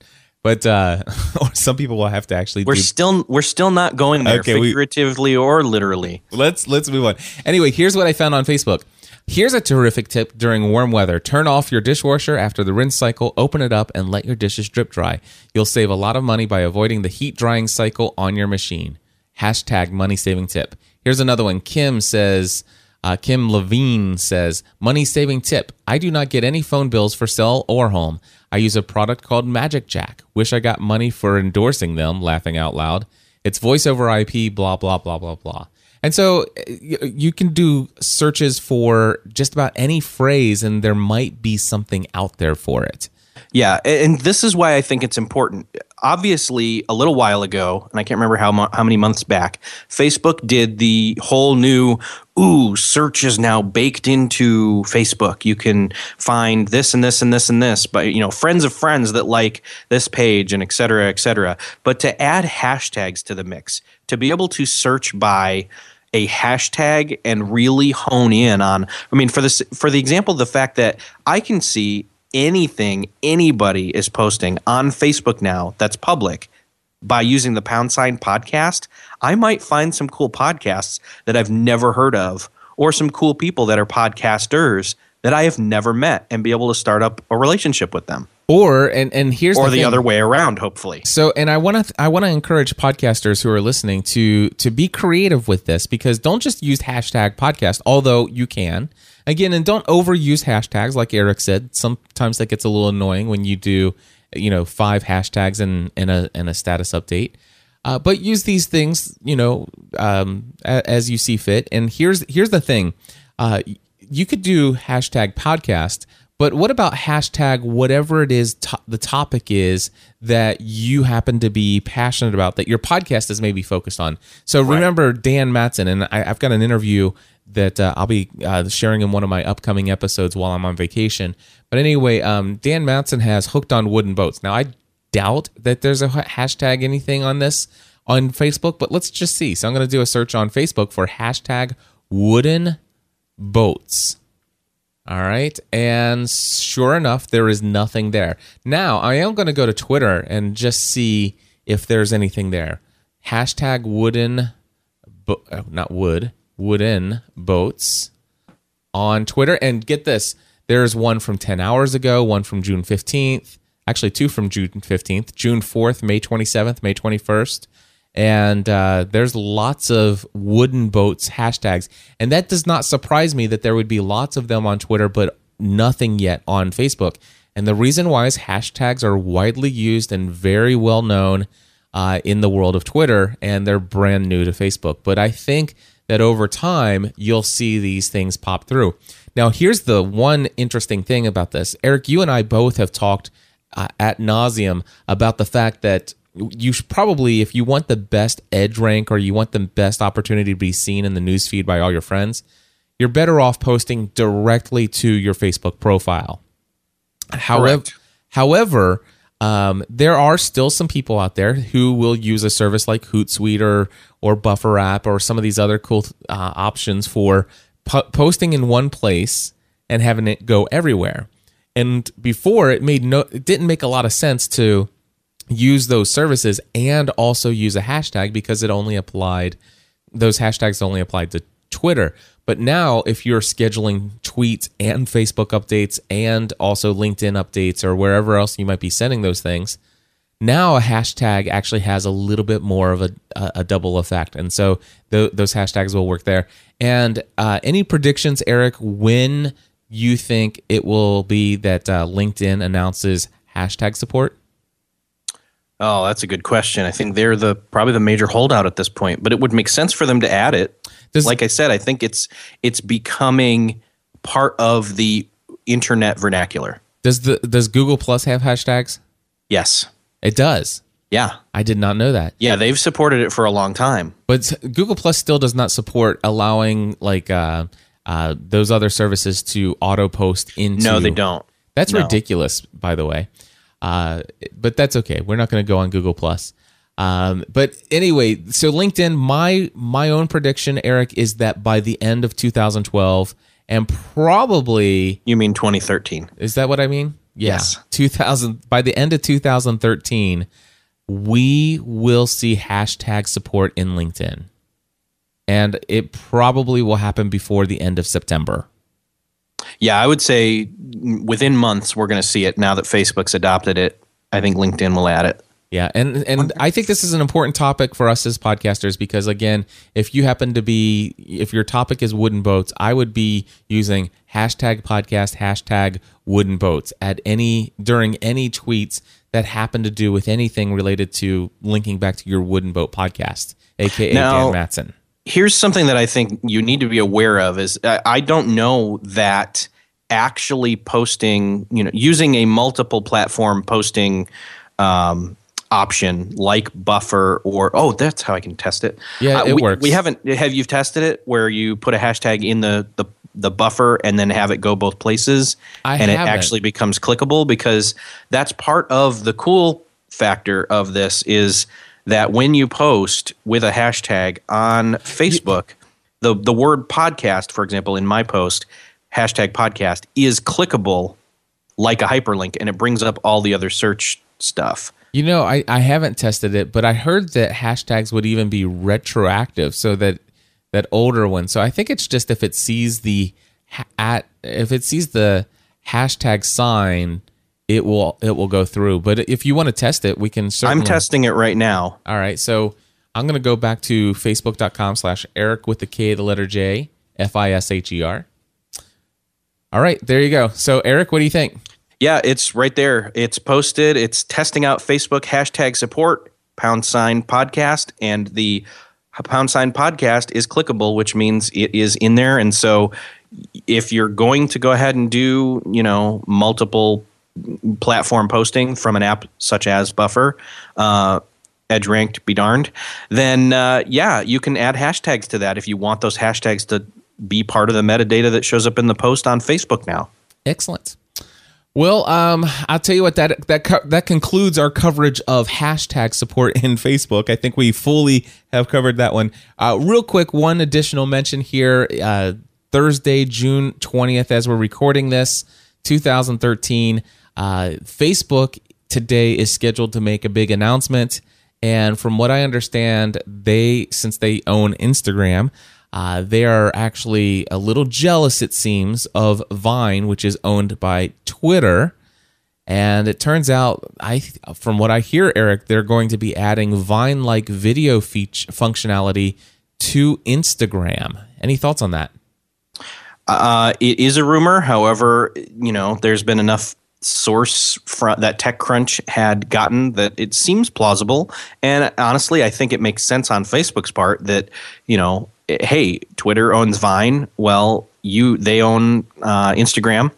But uh, or some people will have to actually. We're do- still we're still not going there, Okay, we- figuratively or literally. let's let's move on. Anyway, here's what I found on Facebook. Here's a terrific tip during warm weather. Turn off your dishwasher after the rinse cycle, open it up, and let your dishes drip dry. You'll save a lot of money by avoiding the heat drying cycle on your machine. Hashtag money saving tip. Here's another one. Kim says, uh, Kim Levine says, money saving tip. I do not get any phone bills for cell or home. I use a product called Magic Jack. Wish I got money for endorsing them, laughing out loud. It's voice over IP, blah, blah, blah, blah, blah. And so uh, you can do searches for just about any phrase, and there might be something out there for it. Yeah, and this is why I think it's important. Obviously, a little while ago, and I can't remember how mo- how many months back, Facebook did the whole new ooh, search is now baked into Facebook. You can find this and this and this and this, but you know, friends of friends that like this page and et cetera, et cetera. But to add hashtags to the mix, to be able to search by a hashtag and really hone in on I mean for this for the example the fact that I can see anything anybody is posting on Facebook now that's public by using the pound sign podcast, I might find some cool podcasts that I've never heard of or some cool people that are podcasters that I have never met and be able to start up a relationship with them. Or and and here's or the, the other way around, hopefully. So, and I want to I want to encourage podcasters who are listening to to be creative with this because don't just use hashtag podcast, although you can. Again, and don't overuse hashtags like Erik said. Sometimes that gets a little annoying when you do, you know, five hashtags in in a in a status update. Uh, but use these things, you know, um, as you see fit. And here's here's the thing: uh, you could do hashtag podcast, but what about hashtag whatever it is to- the topic is that you happen to be passionate about that your podcast is maybe focused on? So remember Dan Matson, and I, I've got an interview that uh, I'll be uh, sharing in one of my upcoming episodes while I'm on vacation. But anyway, um, Dan Matson has hooked on wooden boats. Now I doubt that there's a hashtag anything on this on Facebook, but let's just see. So I'm going to do a search on Facebook for hashtag wooden boats. All right. And sure enough, there is nothing there. Now, I am going to go to Twitter and just see if there's anything there. Hashtag wooden, bo- uh, not wood, wooden boats on Twitter. And get this there's one from 10 hours ago, one from June 15th, actually, two from June 15th, June 4th, May 27th, May 21st. And uh, there's lots of wooden boats hashtags. And that does not surprise me that there would be lots of them on Twitter, but nothing yet on Facebook. And the reason why is hashtags are widely used and very well known uh, in the world of Twitter, and they're brand new to Facebook. But I think that over time, you'll see these things pop through. Now, here's the one interesting thing about this Erik, you and I both have talked uh, at nauseum about the fact that you should probably, if you want the best edge rank or you want the best opportunity to be seen in the newsfeed by all your friends, you're better off posting directly to your Facebook profile. However, however, um, there are still some people out there who will use a service like Hootsuite or or Buffer App or some of these other cool uh, options for po- posting in one place and having it go everywhere. And before, it made no, it didn't make a lot of sense to use those services and also use a hashtag because it only applied those hashtags only applied to Twitter. But now if you're scheduling tweets and Facebook updates and also LinkedIn updates or wherever else you might be sending those things, now a hashtag actually has a little bit more of a, a double effect. And so th- those hashtags will work there. And uh, any predictions, Erik, when you think it will be that uh, LinkedIn announces hashtag support? Oh, that's a good question. I think they're the probably the major holdout at this point, but it would make sense for them to add it. Does- like I said, I think it's it's becoming part of the internet vernacular. Does the does Google Plus have hashtags? Yes. It does. Yeah. I did not know that. Yeah, they've supported it for a long time. But Google Plus still does not support allowing like uh, uh, those other services to auto post into. No, they don't. That's No. ridiculous, by the way. Uh, but that's okay. We're not going to go on Google Plus. Um, but anyway, so LinkedIn, my my own prediction, Erik, is that by the end of 2012, and probably You mean 2013? is that what I mean? Yeah. Yes. 2000 by the end of 2013, we will see hashtag support in LinkedIn. And it probably will happen before the end of September. Yeah, I would say within months we're going to see it now that Facebook's adopted it. I think LinkedIn will add it. Yeah, and and I think this is an important topic for us as podcasters because again, if you happen to be if your topic is wooden boats, I would be using hashtag podcast hashtag wooden boats at any during any tweets that happen to do with anything related to linking back to your wooden boat podcast, aka Now- Dan Matson. here's something that I think you need to be aware of is I, I don't know that actually posting, you know, using a multiple platform posting um, option like Buffer or oh, that's how I can test it. Yeah, Uh, it we, works. We haven't have you tested it where you put a hashtag in the the the buffer and then have it go both places I and it haven't. actually becomes clickable because that's part of the cool factor of this is that when you post with a hashtag on Facebook, the the word podcast, for example, in my post, hashtag podcast is clickable like a hyperlink and it brings up all the other search stuff. You know, I, I haven't tested it, but I heard that hashtags would even be retroactive, so that that older one. So I think it's just if it sees the at if it sees the hashtag sign, it will it will go through. But if you want to test it, we can certainly. I'm testing it right now. All right, so I'm gonna go back to facebook.com slash Erik with the K, the letter J, F I S H E R. All right, there you go. So Erik, what do you think? Yeah, it's right there. It's posted. It's testing out Facebook hashtag support pound sign podcast, and the pound sign podcast is clickable, which means it is in there. And so, if you're going to go ahead and do, you know, multiple platform posting from an app such as Buffer, uh, Edge ranked, be darned, then uh, yeah, you can add hashtags to that if you want those hashtags to be part of the metadata that shows up in the post on Facebook now. Excellent. Well, um, I'll tell you what that that co- that concludes our coverage of hashtag support in Facebook. I think we fully have covered that one. Uh, real quick, one additional mention here: uh, Thursday, June twentieth, as we're recording this, 2013. Uh, Facebook today is scheduled to make a big announcement, and from what I understand, they since they own Instagram. Uh, they are actually a little jealous, it seems, of Vine, which is owned by Twitter. And it turns out, I from what I hear, Erik, they're going to be adding Vine-like video feature functionality to Instagram. Any thoughts on that? Uh, it is a rumor. However, you know, there's been enough source fr- that TechCrunch had gotten that it seems plausible. And honestly, I think it makes sense on Facebook's part that, you know, hey, Twitter owns Vine. Well, you they own uh, Instagram.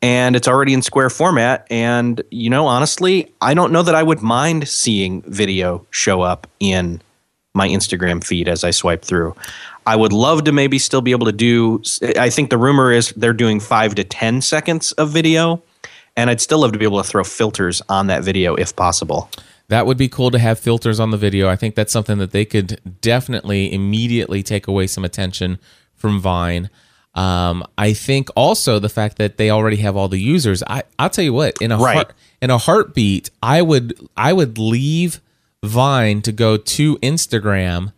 And it's already in square format. And, you know, honestly, I don't know that I would mind seeing video show up in my Instagram feed as I swipe through. I would love to maybe still be able to do. I think the rumor is they're doing five to 10 seconds of video. And I'd still love to be able to throw filters on that video if possible. That would be cool to have filters on the video. I think that's something that they could definitely immediately take away some attention from Vine. Um, I think also the fact that they already have all the users. I I'll tell you what in a Right. heart, in a heartbeat, I would I would leave Vine to go to Instagram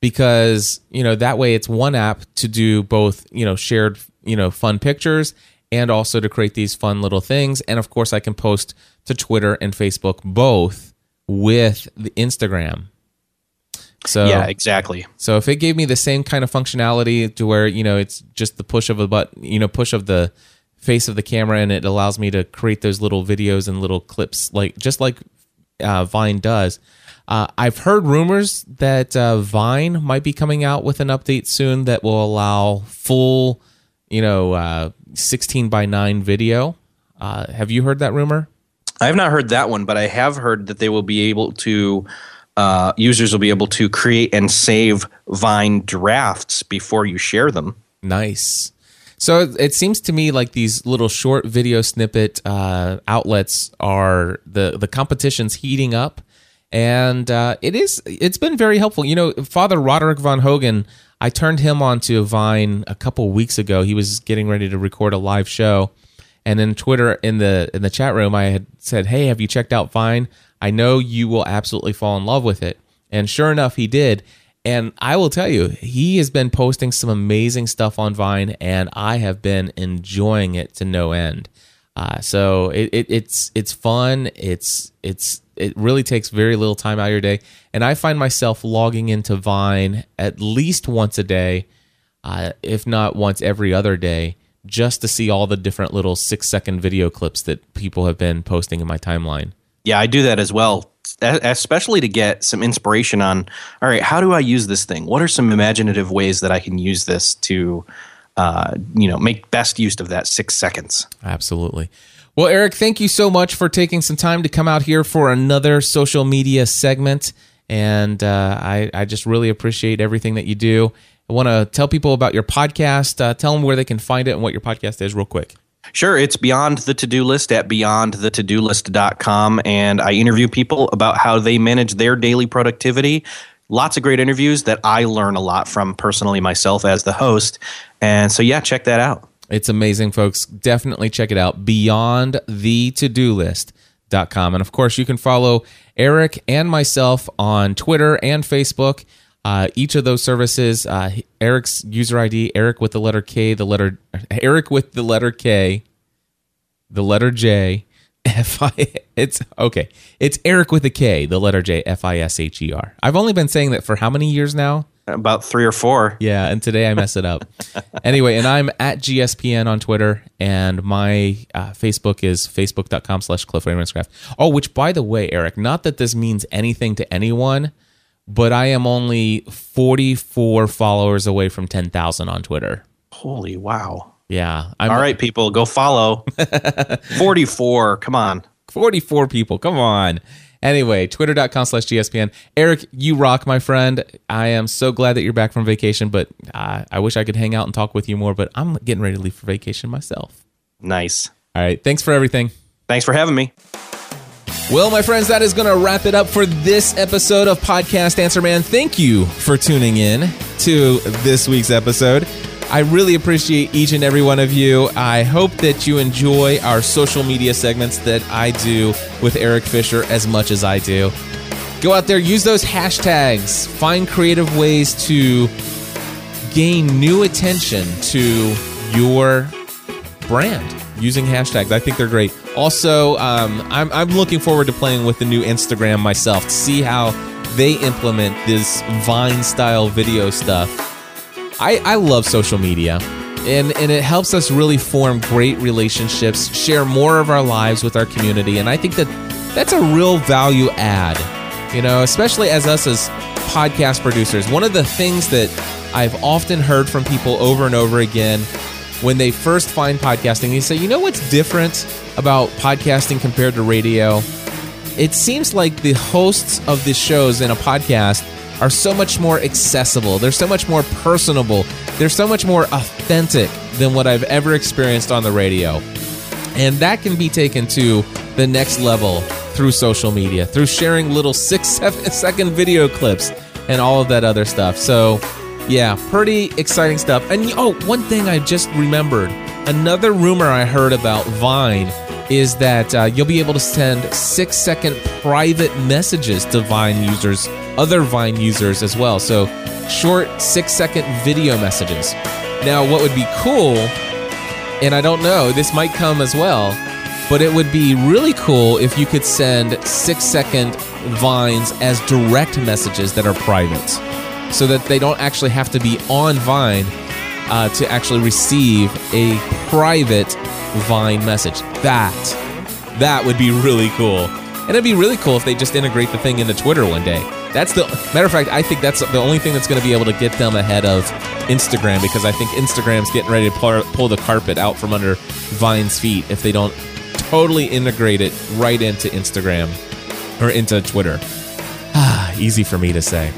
because you know that way it's one app to do both you know shared you know fun pictures and also to create these fun little things and of course I can post to Twitter and Facebook both with the Instagram. So yeah, exactly. so if it gave me the same kind of functionality to where you know it's just the push of a button, you know, push of the face of the camera, and it allows me to create those little videos and little clips, like just like uh, Vine does. Uh, I've heard rumors that uh, Vine might be coming out with an update soon that will allow full, you know, uh, 16 by 9 video. Uh, have you heard that rumor? I have not heard that one, but I have heard that they will be able to. Uh, users will be able to create and save Vine drafts before you share them. Nice. So it- seems to me like these little short video snippet uh, outlets are the the competition's heating up, and uh, it is it's been very helpful. You know, Father Roderick Vonhögen, I turned him onto Vine a couple weeks ago. He was getting ready to record a live show, and in Twitter in the in the chat room, I had said, "Hey, have you checked out Vine? I know you will absolutely fall in love with it." And sure enough, he did. And I will tell you, he has been posting some amazing stuff on Vine, and I have been enjoying it to no end. Uh, so it, it, it's it's fun. It's it's it really takes very little time out of your day, and I find myself logging into Vine at least once a day, uh, if not once every other day, just to see all the different little six second video clips that people have been posting in my timeline. Yeah, I do that as well, especially to get some inspiration on. All right, how do I use this thing? What are some imaginative ways that I can use this to, uh, you know, make best use of that six seconds? Absolutely. Well, Erik, thank you so much for taking some time to come out here for another social media segment. And uh, I, I just really appreciate everything that you do. I want to tell people about your podcast. Uh, tell them where they can find it and what your podcast is, real quick. Sure, it's Beyond the To Do List at beyondthetodolist.com. And I interview people about how they manage their daily productivity. Lots of great interviews that I learn a lot from personally myself as the host. And so, yeah, check that out. It's amazing, folks. Definitely check it out. Beyond the to do list.com. And of course, you can follow Erik and myself on Twitter and Facebook. Uh, each of those services, uh, Erik's user ID, Erik with the letter K, the letter Erik with the letter K, the letter J, F I. It's okay. It's Erik with a K, the letter J, F I S H E R. I've only been saying that for how many years now? About three or four. Yeah, and today I mess it up. anyway, and I'm at GSPN on Twitter, and my uh, Facebook is facebook.com slash Cliff. Oh, which, by the way, Erik, not that this means anything to anyone, but I am only 44 followers away from 10,000 on Twitter. Holy wow. Yeah. I'm All right, people, go follow. 44. Come on. 44 people. Come on. Anyway, twitter.com slash GSPN. Erik, you rock, my friend. I am so glad that you're back from vacation, but uh, I wish I could hang out and talk with you more, but I'm getting ready to leave for vacation myself. Nice. All right. Thanks for everything. Thanks for having me. Well, my friends, that is going to wrap it up for this episode of Podcast Answer Man. Thank you for tuning in to this week's episode. I really appreciate each and every one of you. I hope that you enjoy our social media segments that I do with Erik Fisher as much as I do. Go out there, use those hashtags, find creative ways to gain new attention to your brand using hashtags. I think they're great. Also, um, I'm, I'm looking forward to playing with the new Instagram myself to see how they implement this Vine style video stuff. I, I love social media. And, and it helps us really form great relationships, share more of our lives with our community. And I think that that's a real value add, you know, especially as us as podcast producers. One of the things that I've often heard from people over and over again when they first find podcasting, they say, you know what's different about podcasting compared to radio? It seems like the hosts of the shows in a podcast are so much more accessible. They're so much more personable. They're so much more authentic than what I've ever experienced on the radio. And that can be taken to the next level through social media, through sharing little six, seven second video clips and all of that other stuff. So Yeah, pretty exciting stuff. And oh, one thing I just remembered another rumor I heard about Vine is that uh, you'll be able to send six second private messages to Vine users, other Vine users as well. So, short six second video messages. Now, what would be cool, and I don't know, this might come as well, but it would be really cool if you could send six second vines as direct messages that are private so that they don't actually have to be on Vine uh, to actually receive a private Vine message. That that would be really cool, and it'd be really cool if they just integrate the thing into Twitter one day. That's the matter of fact. I think that's the only thing that's going to be able to get them ahead of Instagram because I think Instagram's getting ready to pull, pull the carpet out from under Vine's feet if they don't totally integrate it right into Instagram or into Twitter. Ah, easy for me to say.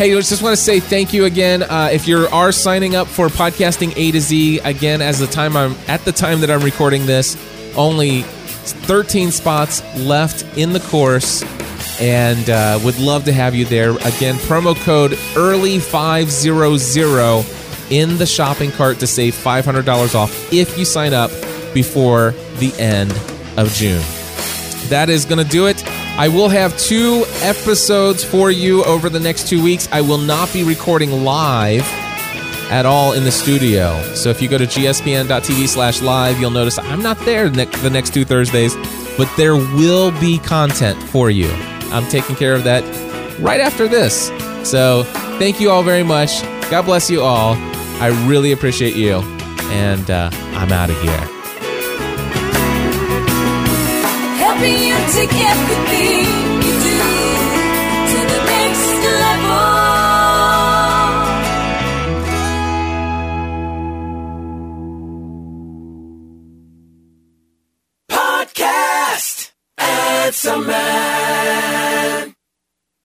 Hey, I just want to say thank you again. Uh, if you are signing up for podcasting A to Z, again, as the time I'm at the time that I'm recording this, only 13 spots left in the course, and uh, would love to have you there. Again, promo code early500 in the shopping cart to save $500 off if you sign up before the end of June. That is going to do it. I will have two episodes for you over the next two weeks. I will not be recording live at all in the studio. So if you go to gspn.tv slash live, you'll notice I'm not there the next two Thursdays, but there will be content for you. I'm taking care of that right after this. So thank you all very much. God bless you all. I really appreciate you. And uh, I'm out of here. Helping you take everything you